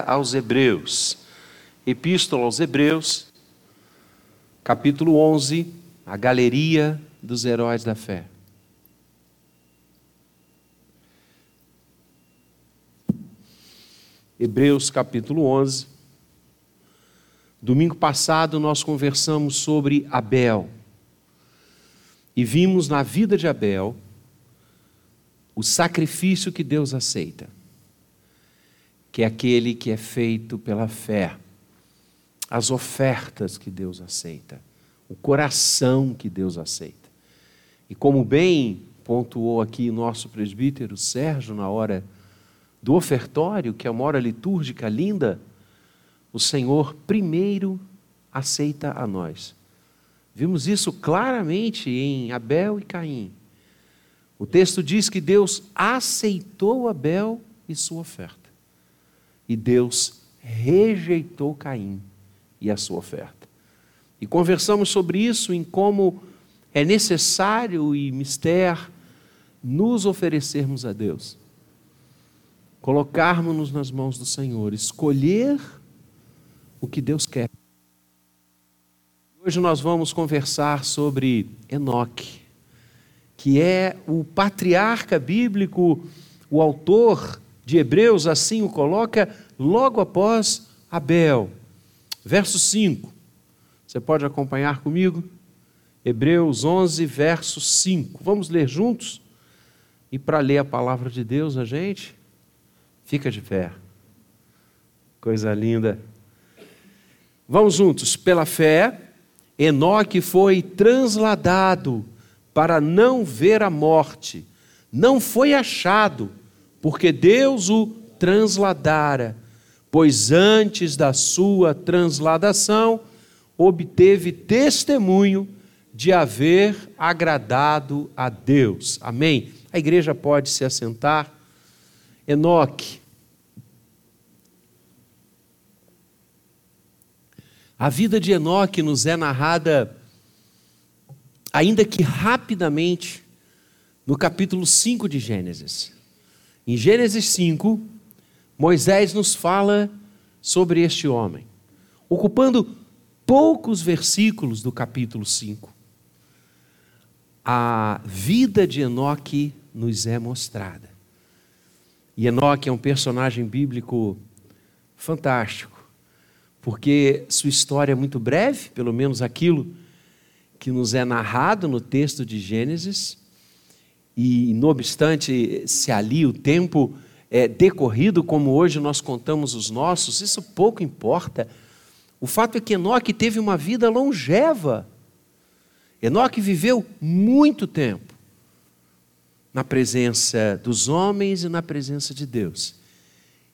aos Hebreus. Epístola aos Hebreus, capítulo 11, a galeria dos heróis da fé. Hebreus capítulo 11. Domingo passado nós conversamos sobre Abel e vimos na vida de Abel o sacrifício que Deus aceita que é aquele que é feito pela fé, as ofertas que Deus aceita, o coração que Deus aceita. E como bem pontuou aqui nosso presbítero Sérgio na hora do ofertório, que é uma hora litúrgica linda, o Senhor primeiro aceita a nós. Vimos isso claramente em Abel e Caim. O texto diz que Deus aceitou Abel e sua oferta. E Deus rejeitou Caim e a sua oferta. E conversamos sobre isso em como é necessário e mistério nos oferecermos a Deus. Colocarmos-nos nas mãos do Senhor, escolher o que Deus quer. Hoje nós vamos conversar sobre Enoque, que é o patriarca bíblico, o autor de Hebreus assim o coloca logo após Abel. Verso 5. Você pode acompanhar comigo? Hebreus 11, verso 5. Vamos ler juntos? E para ler a palavra de Deus, a gente fica de pé. Coisa linda. Vamos juntos. Pela fé, Enoque foi transladado para não ver a morte. Não foi achado porque Deus o transladara, pois antes da sua transladação obteve testemunho de haver agradado a Deus. Amém? A igreja pode se assentar. Enoque. A vida de Enoque nos é narrada, ainda que rapidamente, no capítulo 5 de Gênesis. Em Gênesis 5, Moisés nos fala sobre este homem, ocupando poucos versículos do capítulo 5. A vida de Enoque nos é mostrada. E Enoque é um personagem bíblico fantástico, porque sua história é muito breve, pelo menos aquilo que nos é narrado no texto de Gênesis e, não obstante, se ali o tempo é decorrido como hoje nós contamos os nossos, isso pouco importa. O fato é que Enoque teve uma vida longeva. Enoque viveu muito tempo na presença dos homens e na presença de Deus.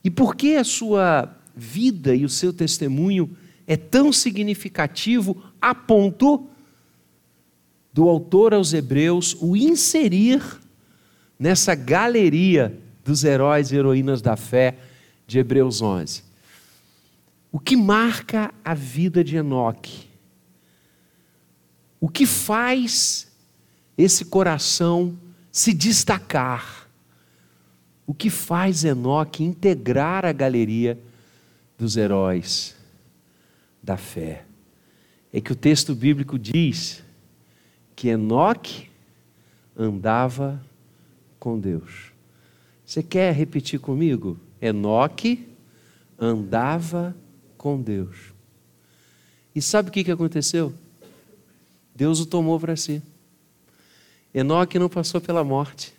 E por que a sua vida e o seu testemunho é tão significativo a ponto do autor aos Hebreus o inserir nessa galeria dos heróis e heroínas da fé de Hebreus 11. O que marca a vida de Enoque? O que faz esse coração se destacar? O que faz Enoque integrar a galeria dos heróis da fé? É que o texto bíblico diz que Enoque andava com Deus. Você quer repetir comigo? Enoque andava com Deus. E sabe o que aconteceu? Deus o tomou para si. Enoque não passou pela morte.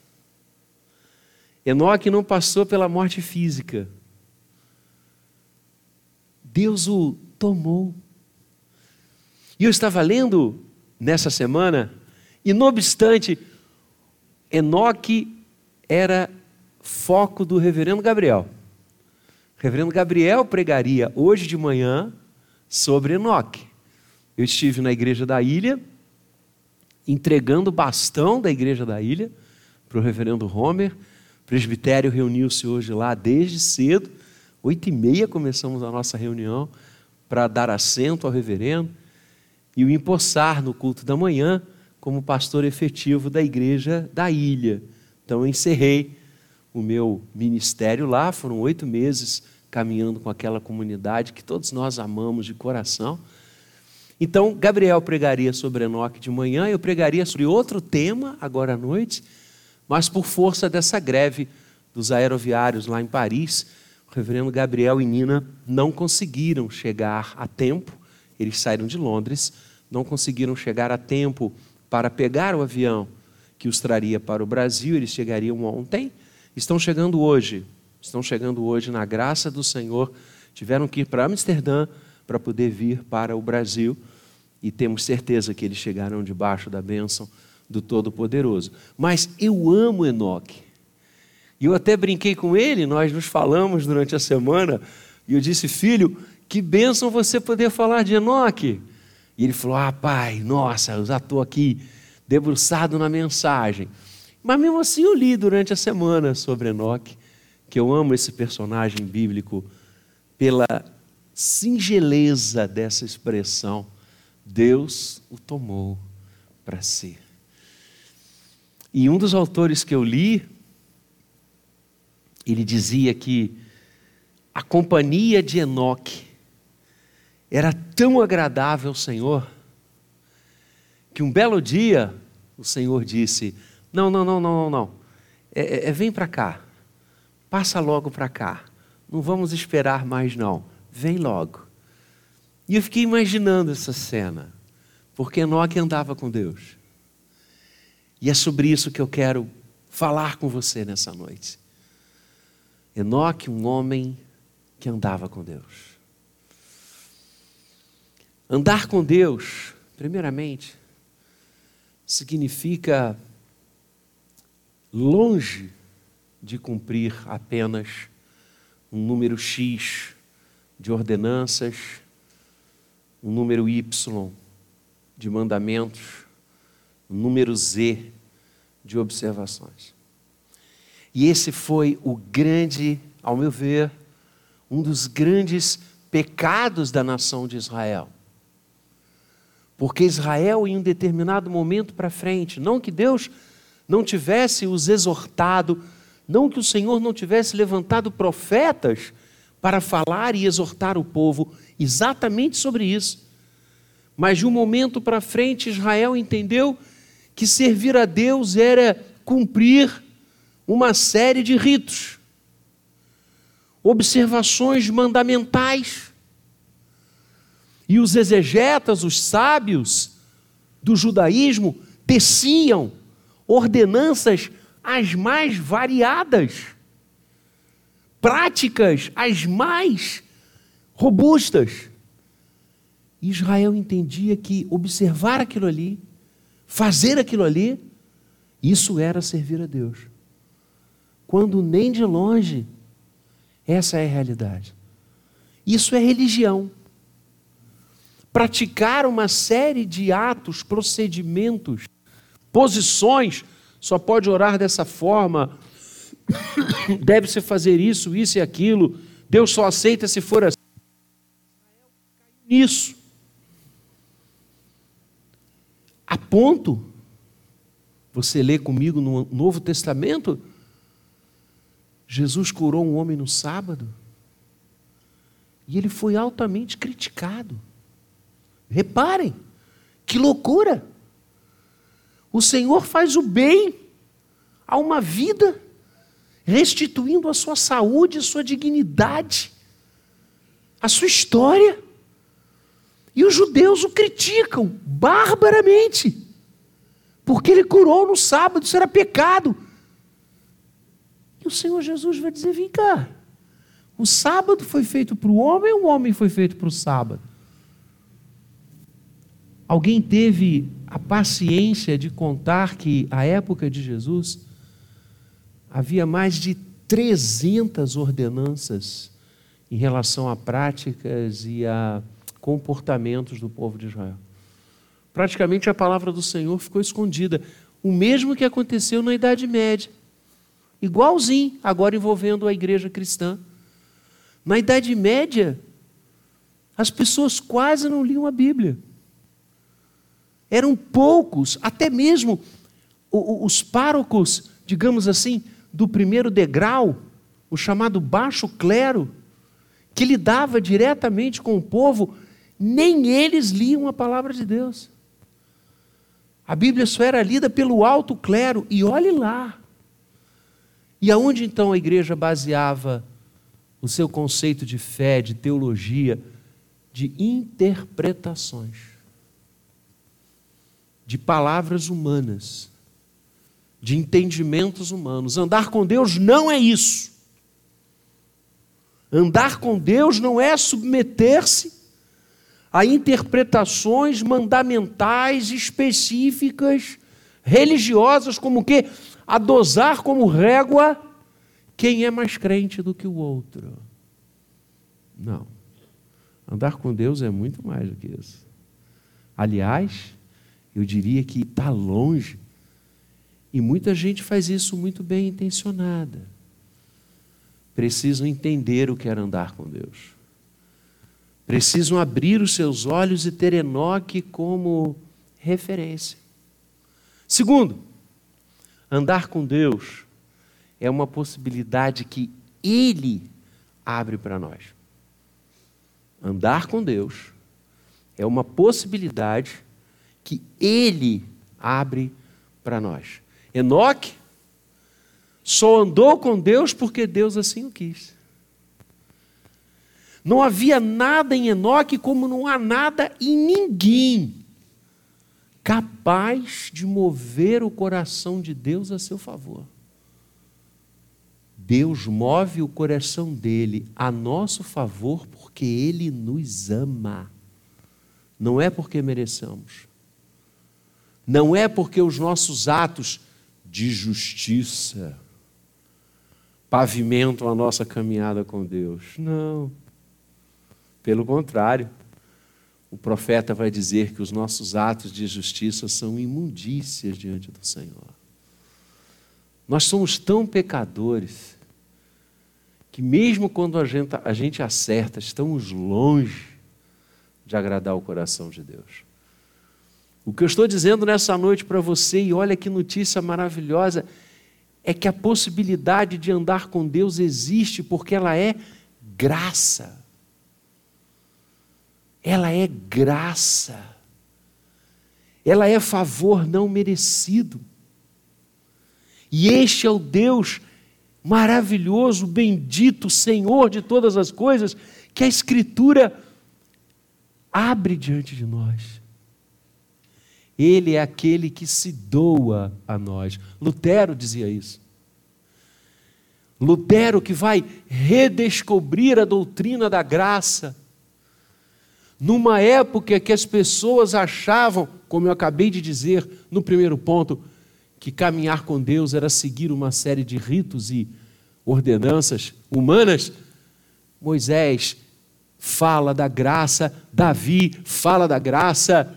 Enoque não passou pela morte física. Deus o tomou. E eu estava lendo nessa semana, e não obstante, Enoque era foco do reverendo Gabriel. O reverendo Gabriel pregaria hoje de manhã sobre Enoque. Eu estive na igreja da ilha, entregando o bastão da igreja da ilha para o reverendo Homer. O presbitério reuniu-se hoje lá desde cedo, oito e meia começamos a nossa reunião para dar assento ao reverendo e o empossar no culto da manhã como pastor efetivo da igreja da ilha. Então eu encerrei o meu ministério lá, foram oito meses caminhando com aquela comunidade que todos nós amamos de coração. Então, Gabriel pregaria sobre Enoque de manhã, eu pregaria sobre outro tema agora à noite, mas por força dessa greve dos aeroviários lá em Paris, o reverendo Gabriel e Nina não conseguiram chegar a tempo, eles saíram de Londres, não conseguiram chegar a tempo para pegar o avião que os traria para o Brasil, eles chegariam ontem, estão chegando hoje, estão chegando hoje na graça do Senhor, tiveram que ir para Amsterdã para poder vir para o Brasil. E temos certeza que eles chegaram debaixo da bênção do Todo-Poderoso. Mas eu amo Enoque. E eu até brinquei com ele, nós nos falamos durante a semana, e eu disse, filho, que bênção você poder falar de Enoque. E ele falou, ah, pai, nossa, eu já estou aqui debruçado na mensagem. Mas mesmo assim eu li durante a semana sobre Enoque, que eu amo esse personagem bíblico pela singeleza dessa expressão Deus o tomou para si. E um dos autores que eu li, ele dizia que a companhia de Enoque era tão agradável ao Senhor, que um belo dia o Senhor disse: Não, não, não, não, não. É, é, é vem para cá, passa logo para cá. Não vamos esperar mais, não. Vem logo. E eu fiquei imaginando essa cena, porque Enoque andava com Deus. E é sobre isso que eu quero falar com você nessa noite. Enoque, um homem que andava com Deus. Andar com Deus, primeiramente, significa longe de cumprir apenas um número X de ordenanças, um número Y de mandamentos, um número Z de observações. E esse foi o grande, ao meu ver, um dos grandes pecados da nação de Israel. Porque Israel, em um determinado momento para frente, não que Deus não tivesse os exortado, não que o Senhor não tivesse levantado profetas para falar e exortar o povo, exatamente sobre isso. Mas de um momento para frente, Israel entendeu que servir a Deus era cumprir uma série de ritos, observações mandamentais. E os exegetas, os sábios do judaísmo, teciam ordenanças as mais variadas, práticas as mais robustas. Israel entendia que observar aquilo ali, fazer aquilo ali, isso era servir a Deus. Quando nem de longe essa é a realidade. Isso é religião. Praticar uma série de atos, procedimentos, posições, só pode orar dessa forma, deve-se fazer isso, isso e aquilo, Deus só aceita se for assim. Nisso. A ponto, você lê comigo no Novo Testamento, Jesus curou um homem no sábado e ele foi altamente criticado. Reparem, que loucura! O Senhor faz o bem a uma vida, restituindo a sua saúde, a sua dignidade, a sua história. E os judeus o criticam barbaramente, porque ele curou no sábado, isso era pecado. E o Senhor Jesus vai dizer: vem cá, o sábado foi feito para o homem o homem foi feito para o sábado? Alguém teve a paciência de contar que, à época de Jesus, havia mais de 300 ordenanças em relação a práticas e a comportamentos do povo de Israel. Praticamente a palavra do Senhor ficou escondida. O mesmo que aconteceu na Idade Média. Igualzinho, agora envolvendo a igreja cristã. Na Idade Média, as pessoas quase não liam a Bíblia. Eram poucos, até mesmo os párocos, digamos assim, do primeiro degrau, o chamado baixo clero, que lidava diretamente com o povo, nem eles liam a palavra de Deus. A Bíblia só era lida pelo alto clero, e olhe lá. E aonde então a igreja baseava o seu conceito de fé, de teologia, de interpretações, de palavras humanas, de entendimentos humanos. Andar com Deus não é isso. Andar com Deus não é submeter-se a interpretações mandamentais específicas, religiosas, como que a dosar como régua quem é mais crente do que o outro. Não. Andar com Deus é muito mais do que isso. Aliás, eu diria que está longe. E muita gente faz isso muito bem intencionada. Precisam entender o que é andar com Deus precisam abrir os seus olhos e ter Enoque como referência. Segundo, andar com Deus é uma possibilidade que Ele abre para nós. Andar com Deus é uma possibilidade que Ele abre para nós. Enoque só andou com Deus porque Deus assim o quis. Não havia nada em Enoque como não há nada em ninguém capaz de mover o coração de Deus a seu favor. Deus move o coração dele a nosso favor porque ele nos ama. Não é porque mereçamos. Não é porque os nossos atos de justiça pavimentam a nossa caminhada com Deus. Não. Pelo contrário, o profeta vai dizer que os nossos atos de justiça são imundícias diante do Senhor. Nós somos tão pecadores que, mesmo quando a gente, a gente acerta, estamos longe de agradar o coração de Deus. O que eu estou dizendo nessa noite para você, e olha que notícia maravilhosa, é que a possibilidade de andar com Deus existe porque ela é graça ela é graça, ela é favor não merecido. E este é o Deus maravilhoso, bendito, Senhor de todas as coisas, que a Escritura abre diante de nós. Ele é aquele que se doa a nós. Lutero dizia isso. Lutero que vai redescobrir a doutrina da graça numa época que as pessoas achavam, como eu acabei de dizer no primeiro ponto, que caminhar com Deus era seguir uma série de ritos e ordenanças humanas, Moisés fala da graça, Davi fala da graça,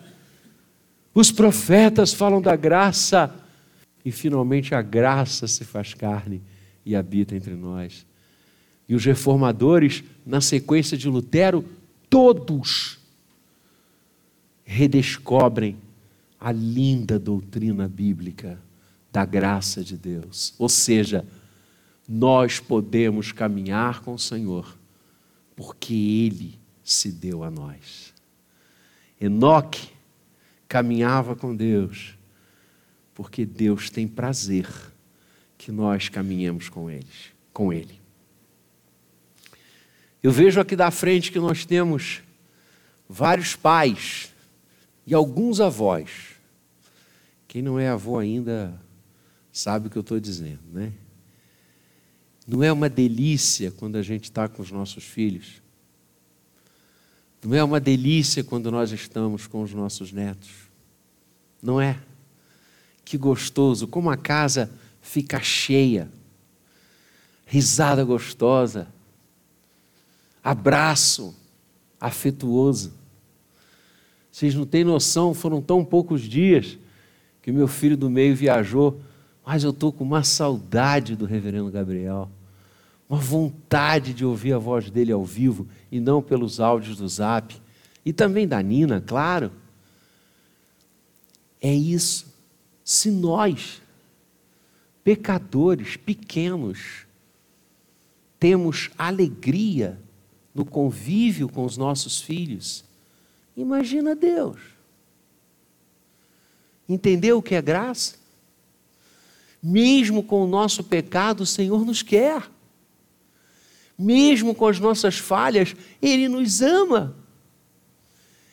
os profetas falam da graça, e finalmente a graça se faz carne e habita entre nós. E os reformadores, na sequência de Lutero, todos redescobrem a linda doutrina bíblica da graça de Deus. Ou seja, nós podemos caminhar com o Senhor porque Ele se deu a nós. Enoque caminhava com Deus porque Deus tem prazer que nós caminhemos com eles, com Ele. Eu vejo aqui da frente que nós temos vários pais e alguns avós. Quem não é avô ainda sabe o que eu estou dizendo, né? Não é uma delícia quando a gente está com os nossos filhos. Não é uma delícia quando nós estamos com os nossos netos. Não é? Que gostoso, como a casa fica cheia, risada gostosa, abraço afetuoso. Vocês não têm noção, foram tão poucos dias que meu filho do meio viajou, mas eu estou com uma saudade do reverendo Gabriel, uma vontade de ouvir a voz dele ao vivo e não pelos áudios do zap, e também da Nina, claro. É isso. Se nós, pecadores pequenos, temos alegria no convívio com os nossos filhos, imagina Deus. Entendeu o que é graça? Mesmo com o nosso pecado, o Senhor nos quer. Mesmo com as nossas falhas, Ele nos ama.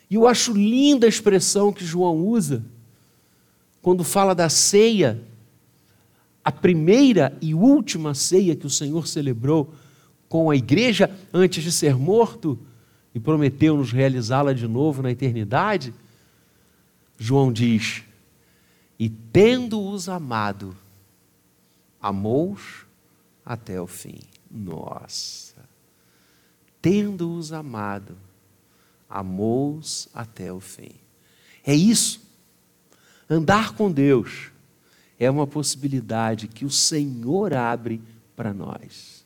E eu acho linda a expressão que João usa, quando fala da ceia, a primeira e última ceia que o Senhor celebrou com a igreja antes de ser morto e prometeu nos realizá-la de novo na eternidade. João diz: E tendo-os amado, amou-os até o fim. Nossa! Tendo-os amado, amou-os até o fim. É isso. Andar com Deus é uma possibilidade que o Senhor abre para nós.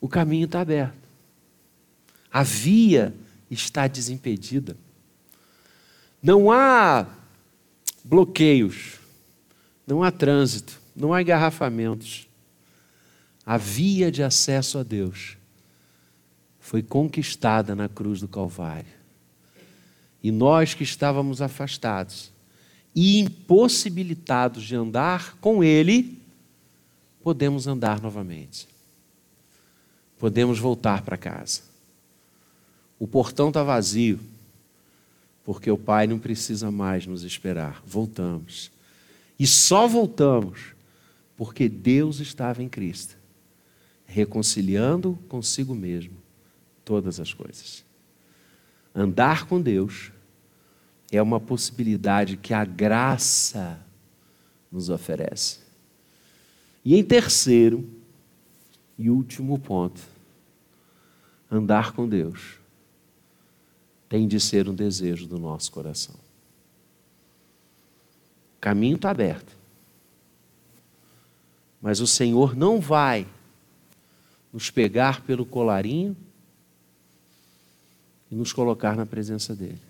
O caminho está aberto. A via está desimpedida. Não há bloqueios, não há trânsito, não há engarrafamentos. A via de acesso a Deus foi conquistada na cruz do Calvário. E nós que estávamos afastados e impossibilitados de andar com Ele, podemos andar novamente. Podemos voltar para casa. O portão está vazio, porque o Pai não precisa mais nos esperar. Voltamos. E só voltamos porque Deus estava em Cristo, reconciliando consigo mesmo todas as coisas. Andar com Deus é uma possibilidade que a graça nos oferece. E em terceiro e último ponto, andar com Deus tem de ser um desejo do nosso coração. O caminho está aberto. Mas o Senhor não vai nos pegar pelo colarinho e nos colocar na presença dEle.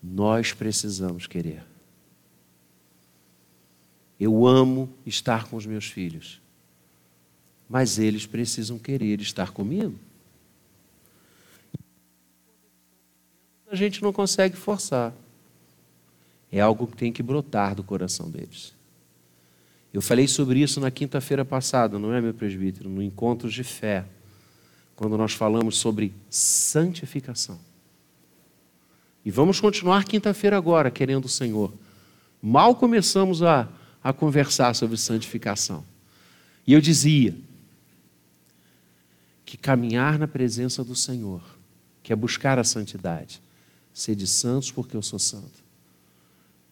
Nós precisamos querer. Eu amo estar com os meus filhos, mas eles precisam querer estar comigo. A gente não consegue forçar. É algo que tem que brotar do coração deles. Eu falei sobre isso na quinta-feira passada, não é, meu presbítero? No Encontros de Fé, quando nós falamos sobre santificação. E vamos continuar quinta-feira agora, querendo o Senhor. Mal começamos a, a conversar sobre santificação. E eu dizia que caminhar na presença do Senhor, que é buscar a santidade, ser de santos porque eu sou santo,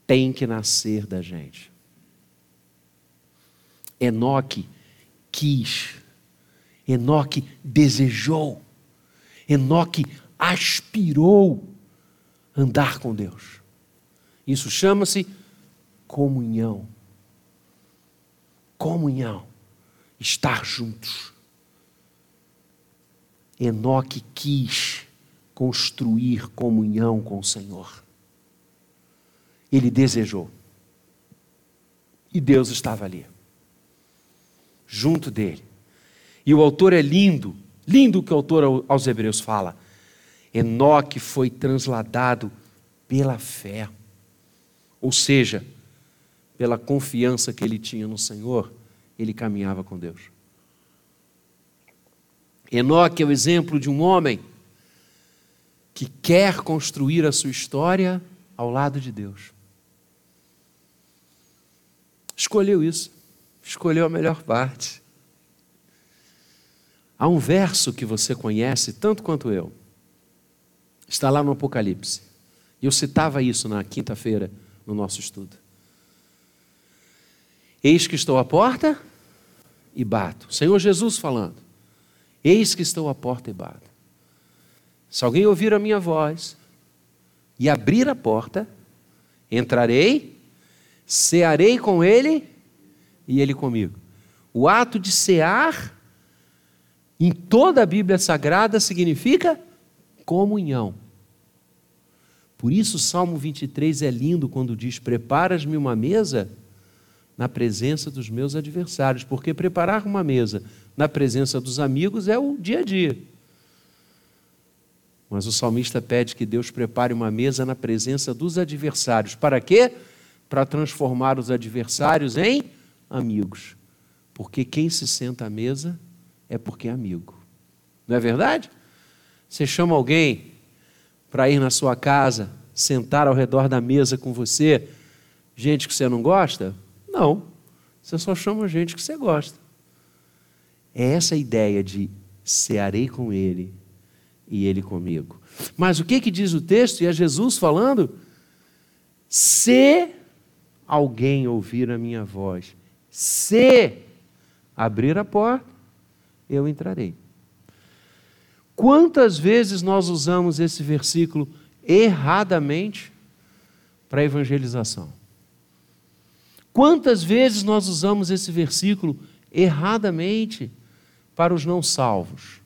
tem que nascer da gente. Enoque quis, Enoque desejou, Enoque aspirou andar com Deus. Isso chama-se comunhão. Comunhão. Estar juntos. Enoque quis construir comunhão com o Senhor. Ele desejou. E Deus estava ali, junto dele. E o autor é lindo, lindo o que o autor aos Hebreus fala. Enoque foi transladado pela fé, ou seja, pela confiança que ele tinha no Senhor, ele caminhava com Deus. Enoque é o exemplo de um homem que quer construir a sua história ao lado de Deus. Escolheu isso, escolheu a melhor parte. Há um verso que você conhece tanto quanto eu Está lá no Apocalipse. E eu citava isso na quinta-feira no nosso estudo. Eis que estou à porta e bato. Senhor Jesus falando. Eis que estou à porta e bato. Se alguém ouvir a minha voz e abrir a porta, entrarei, cearei com ele e ele comigo. O ato de cear em toda a Bíblia Sagrada significa comunhão. Por isso, o Salmo 23 é lindo quando diz: Preparas-me uma mesa na presença dos meus adversários, porque preparar uma mesa na presença dos amigos é o dia a dia. Mas o salmista pede que Deus prepare uma mesa na presença dos adversários. Para quê? Para transformar os adversários em amigos. Porque quem se senta à mesa é porque é amigo. Não é verdade? Você chama alguém para ir na sua casa, sentar ao redor da mesa com você, gente que você não gosta? Não. Você só chama gente que você gosta. É essa a ideia de cearei com ele e ele comigo. Mas o que, que diz o texto? E é Jesus falando: se alguém ouvir a minha voz, se abrir a porta, eu entrarei. Quantas vezes nós usamos esse versículo erradamente para evangelização? Quantas vezes nós usamos esse versículo erradamente para os não salvos,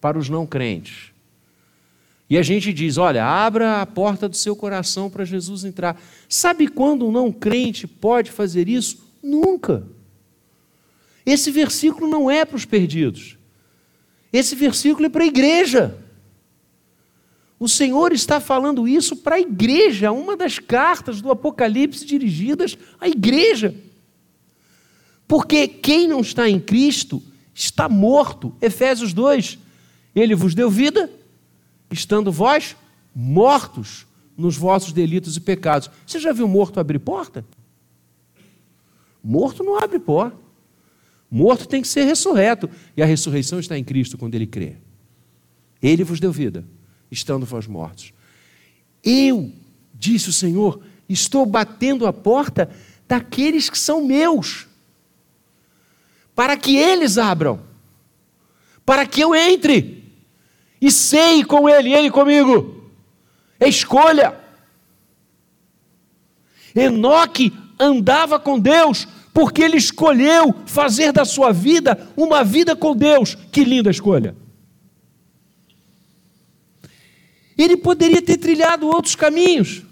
para os não crentes? E a gente diz: olha, abra a porta do seu coração para Jesus entrar. Sabe quando um não crente pode fazer isso? Nunca. Esse versículo não é para os perdidos. Esse versículo é para a igreja. O Senhor está falando isso para a igreja, uma das cartas do Apocalipse dirigidas à igreja. Porque quem não está em Cristo está morto. Efésios 2. Ele vos deu vida, estando vós mortos nos vossos delitos e pecados. Você já viu morto abrir porta? Morto não abre porta. Morto tem que ser ressurreto. E a ressurreição está em Cristo quando ele crê. Ele vos deu vida, estando vós mortos. Eu, disse o Senhor, estou batendo a porta daqueles que são meus, para que eles abram, para que eu entre e sei com ele, ele comigo. É escolha. Enoque andava com Deus porque ele escolheu fazer da sua vida uma vida com Deus. Que linda escolha! Ele poderia ter trilhado outros caminhos.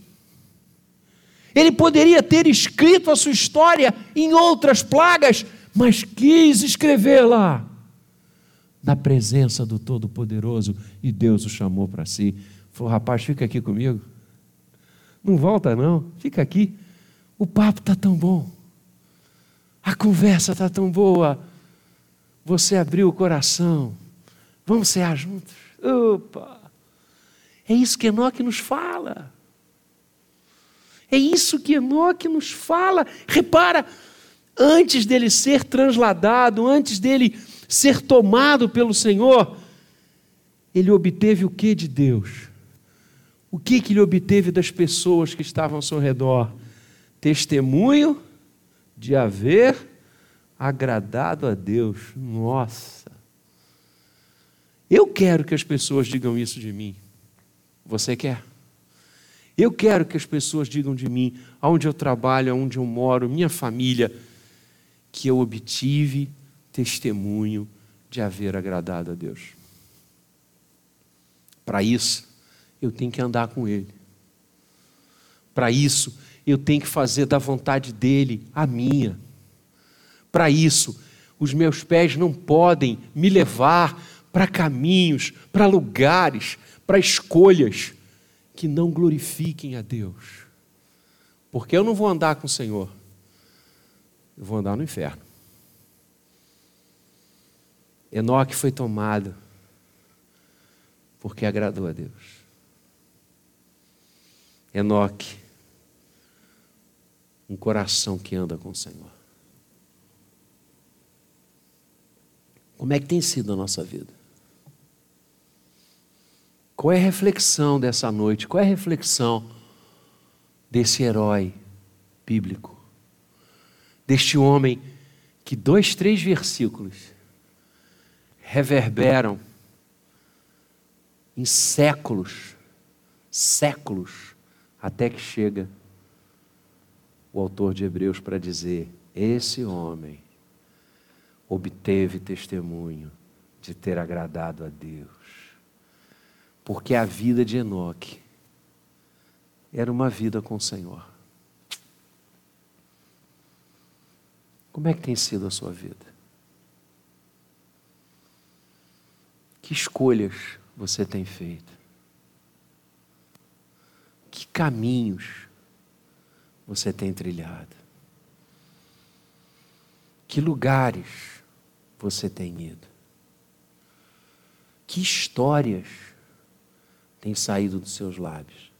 Ele poderia ter escrito a sua história em outras plagas, mas quis escrevê-la na presença do Todo-Poderoso e Deus o chamou para si. Falou: rapaz, fica aqui comigo. Não volta, não, fica aqui. O papo está tão bom. A conversa está tão boa. Você abriu o coração. Vamos cear juntos. Opa! É isso que Enoque nos fala. É isso que Enoque nos fala. Repara, antes dele ser transladado, antes dele ser tomado pelo Senhor, ele obteve o que de Deus? O que, que ele obteve das pessoas que estavam ao seu redor? Testemunho de haver agradado a Deus. Nossa! Eu quero que as pessoas digam isso de mim. Você quer? Eu quero que as pessoas digam de mim, aonde eu trabalho, aonde eu moro, minha família, que eu obtive testemunho de haver agradado a Deus. Para isso, eu tenho que andar com Ele. Para isso, eu tenho que fazer da vontade dele a minha. Para isso, os meus pés não podem me levar para caminhos, para lugares, para escolhas que não glorifiquem a Deus. Porque eu não vou andar com o Senhor, eu vou andar no inferno. Enoque foi tomado porque agradou a Deus. Enoque um coração que anda com o Senhor. Como é que tem sido a nossa vida? Qual é a reflexão dessa noite? Qual é a reflexão desse herói bíblico? Deste homem que dois, três versículos reverberam em séculos, séculos, até que chega o autor de Hebreus para dizer: esse homem obteve testemunho de ter agradado a Deus. Porque a vida de Enoque era uma vida com o Senhor. Como é que tem sido a sua vida? Que escolhas você tem feito? Que caminhos você tem trilhado? Que lugares você tem ido? Que histórias têm saído dos seus lábios?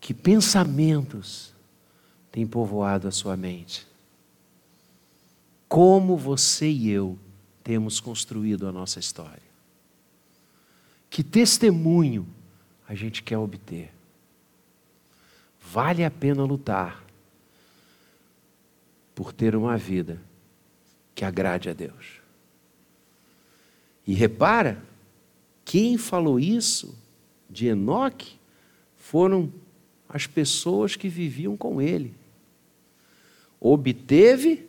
Que pensamentos têm povoado a sua mente? Como você e eu temos construído a nossa história? Que testemunho a gente quer obter? Vale a pena lutar por ter uma vida que agrade a Deus. E repara, quem falou isso de Enoque foram as pessoas que viviam com ele. Obteve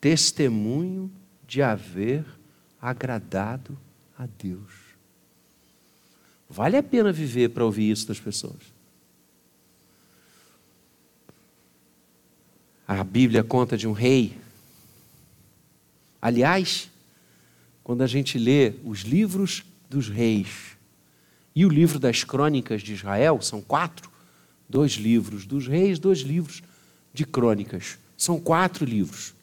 testemunho de haver agradado a Deus. Vale a pena viver para ouvir isso das pessoas. A Bíblia conta de um rei. Aliás, quando a gente lê os livros dos reis e o livro das crônicas de Israel, são quatro, dois livros dos reis, dois livros de crônicas. São quatro livros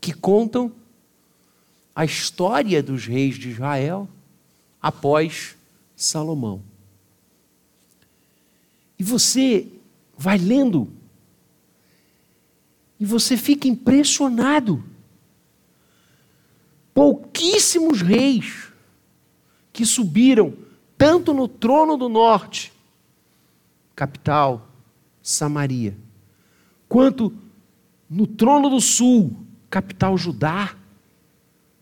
que contam a história dos reis de Israel após Salomão. E você vai lendo e você fica impressionado. Pouquíssimos reis que subiram tanto no trono do norte, capital, Samaria, quanto no trono do sul, capital Judá,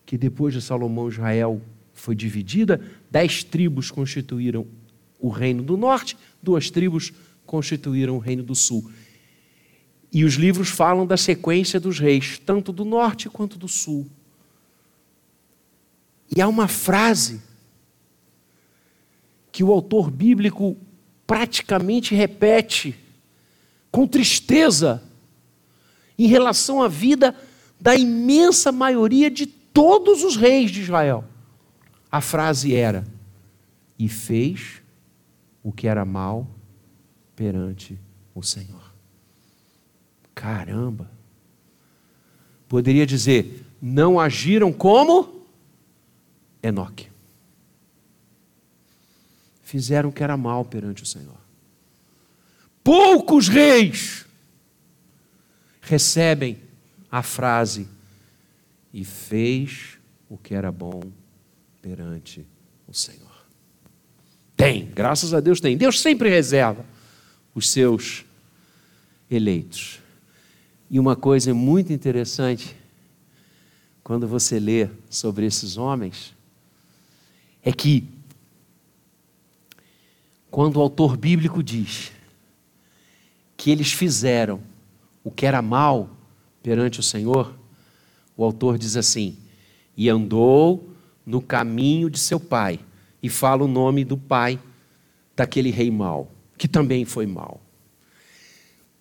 que depois de Salomão Israel foi dividida, dez tribos constituíram o reino do norte, duas tribos constituíram o reino do sul. E os livros falam da sequência dos reis, tanto do norte quanto do sul. E há uma frase que o autor bíblico praticamente repete com tristeza em relação à vida da imensa maioria de todos os reis de Israel. A frase era: e fez o que era mal perante o Senhor. Caramba! Poderia dizer, não agiram como Enoque. Fizeram o que era mal perante o Senhor. Poucos reis recebem a frase e fez o que era bom perante o Senhor. Tem, graças a Deus tem. Deus sempre reserva os seus eleitos. E uma coisa muito interessante, quando você lê sobre esses homens, é que, quando o autor bíblico diz que eles fizeram o que era mal perante o Senhor, o autor diz assim: e andou no caminho de seu pai, e fala o nome do pai daquele rei mau, que também foi mau.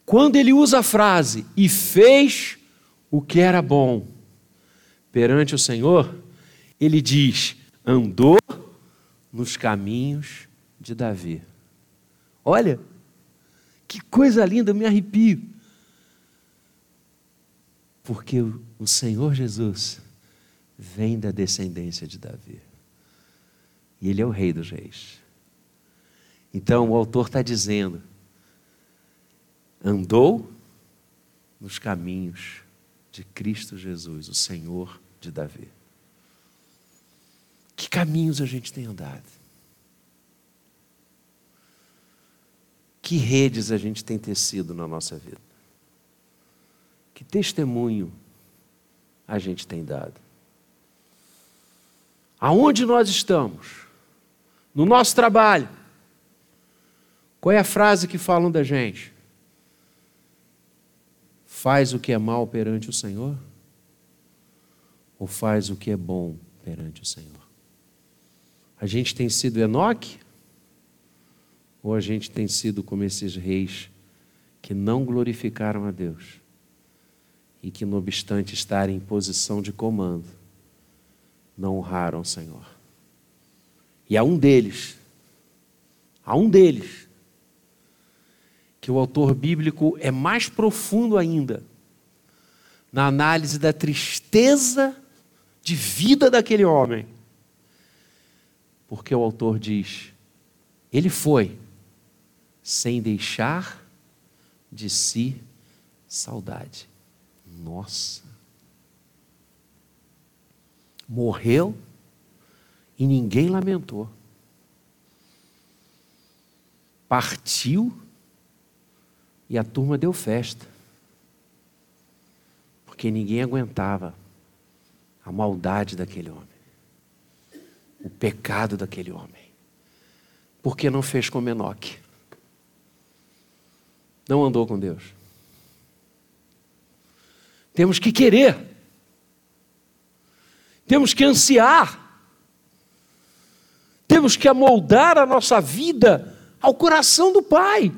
Quando ele usa a frase e fez o que era bom perante o Senhor, ele diz: andou nos caminhos de Davi. Olha, que coisa linda, eu me arrepio. Porque o Senhor Jesus vem da descendência de Davi. E ele é o rei dos reis. Então o autor está dizendo andou nos caminhos de Cristo Jesus, o Senhor de Davi. Que caminhos a gente tem andado? Que redes a gente tem tecido na nossa vida? Que testemunho a gente tem dado? Aonde nós estamos? No nosso trabalho. Qual é a frase que falam da gente? Faz o que é mal perante o Senhor? Ou faz o que é bom perante o Senhor? A gente tem sido Enoque? Ou a gente tem sido como esses reis que não glorificaram a Deus e que, não obstante estar em posição de comando, não honraram o Senhor. E há um deles, há um deles, que o autor bíblico é mais profundo ainda na análise da tristeza de vida daquele homem. Porque o autor diz: ele foi sem deixar de si saudade. Nossa. Morreu e ninguém lamentou. Partiu e a turma deu festa. Porque ninguém aguentava a maldade daquele homem, o pecado daquele homem. Porque não fez como Enoque. Não andou com Deus. Temos que querer. Temos que ansiar. Temos que amoldar a nossa vida ao coração do Pai.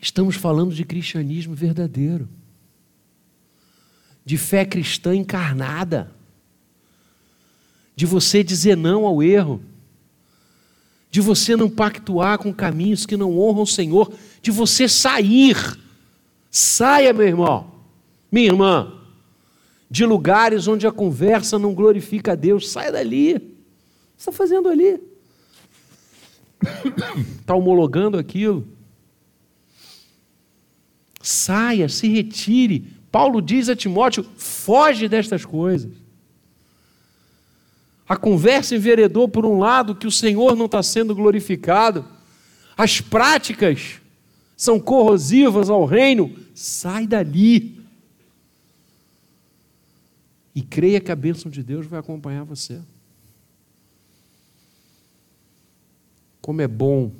Estamos falando de cristianismo verdadeiro, de fé cristã encarnada, de você dizer não ao erro, de você não pactuar com caminhos que não honram o Senhor, de você sair. Saia, meu irmão, minha irmã, de lugares onde a conversa não glorifica a Deus. Saia dali. O que está fazendo ali? Está homologando aquilo? Saia, se retire. Paulo diz a Timóteo: foge destas coisas. A conversa enveredou por um lado que o Senhor não está sendo glorificado. As práticas são corrosivas ao reino. Sai dali. E creia que a bênção de Deus vai acompanhar você. Como é bom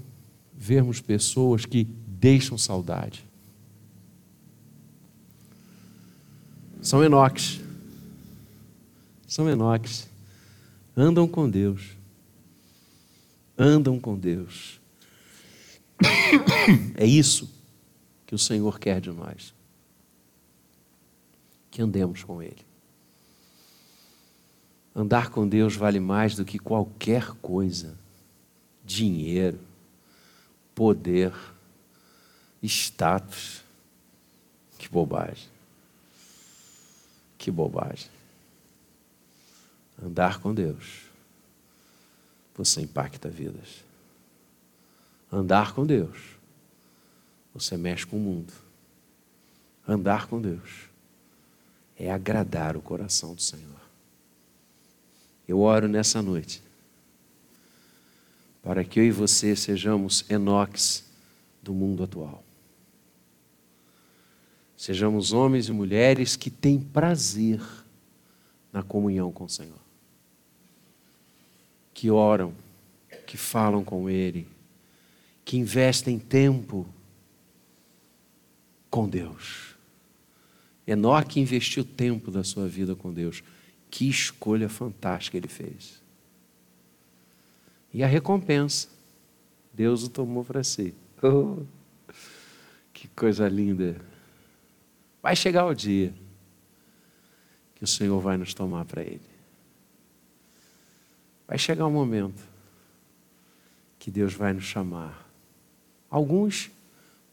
vermos pessoas que deixam saudade. São Enoques. São Enoques andam com Deus. Andam com Deus. É isso que o Senhor quer de nós. Que andemos com Ele. Andar com Deus vale mais do que qualquer coisa: dinheiro, poder, status. Que bobagem. Que bobagem andar com Deus, você impacta vidas. Andar com Deus, você mexe com o mundo. Andar com Deus é agradar o coração do Senhor. Eu oro nessa noite para que eu e você sejamos enoques do mundo atual. Sejamos homens e mulheres que têm prazer na comunhão com o Senhor que oram, que falam com Ele, que investem tempo com Deus. Enoque investiu tempo da sua vida com Deus. Que escolha fantástica ele fez. E a recompensa, Deus o tomou para si. Oh, que coisa linda. Vai chegar o dia que o Senhor vai nos tomar para Ele. Vai chegar um momento que Deus vai nos chamar. Alguns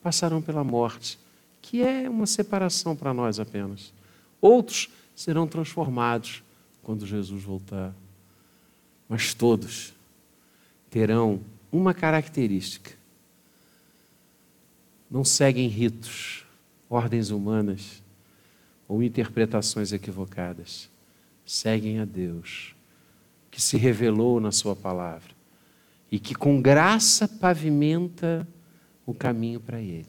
passarão pela morte, que é uma separação para nós apenas. Outros serão transformados quando Jesus voltar. Mas todos terão uma característica: não seguem ritos, ordens humanas ou interpretações equivocadas. Seguem a Deus que se revelou na Sua palavra e que com graça pavimenta o caminho para Ele.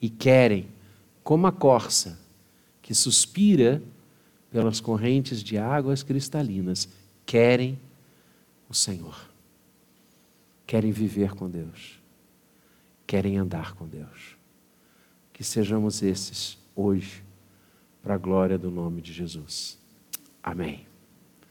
E querem, como a corça que suspira pelas correntes de águas cristalinas, querem o Senhor. Querem viver com Deus. Querem andar com Deus. Que sejamos esses hoje, para a glória do nome de Jesus. Amém.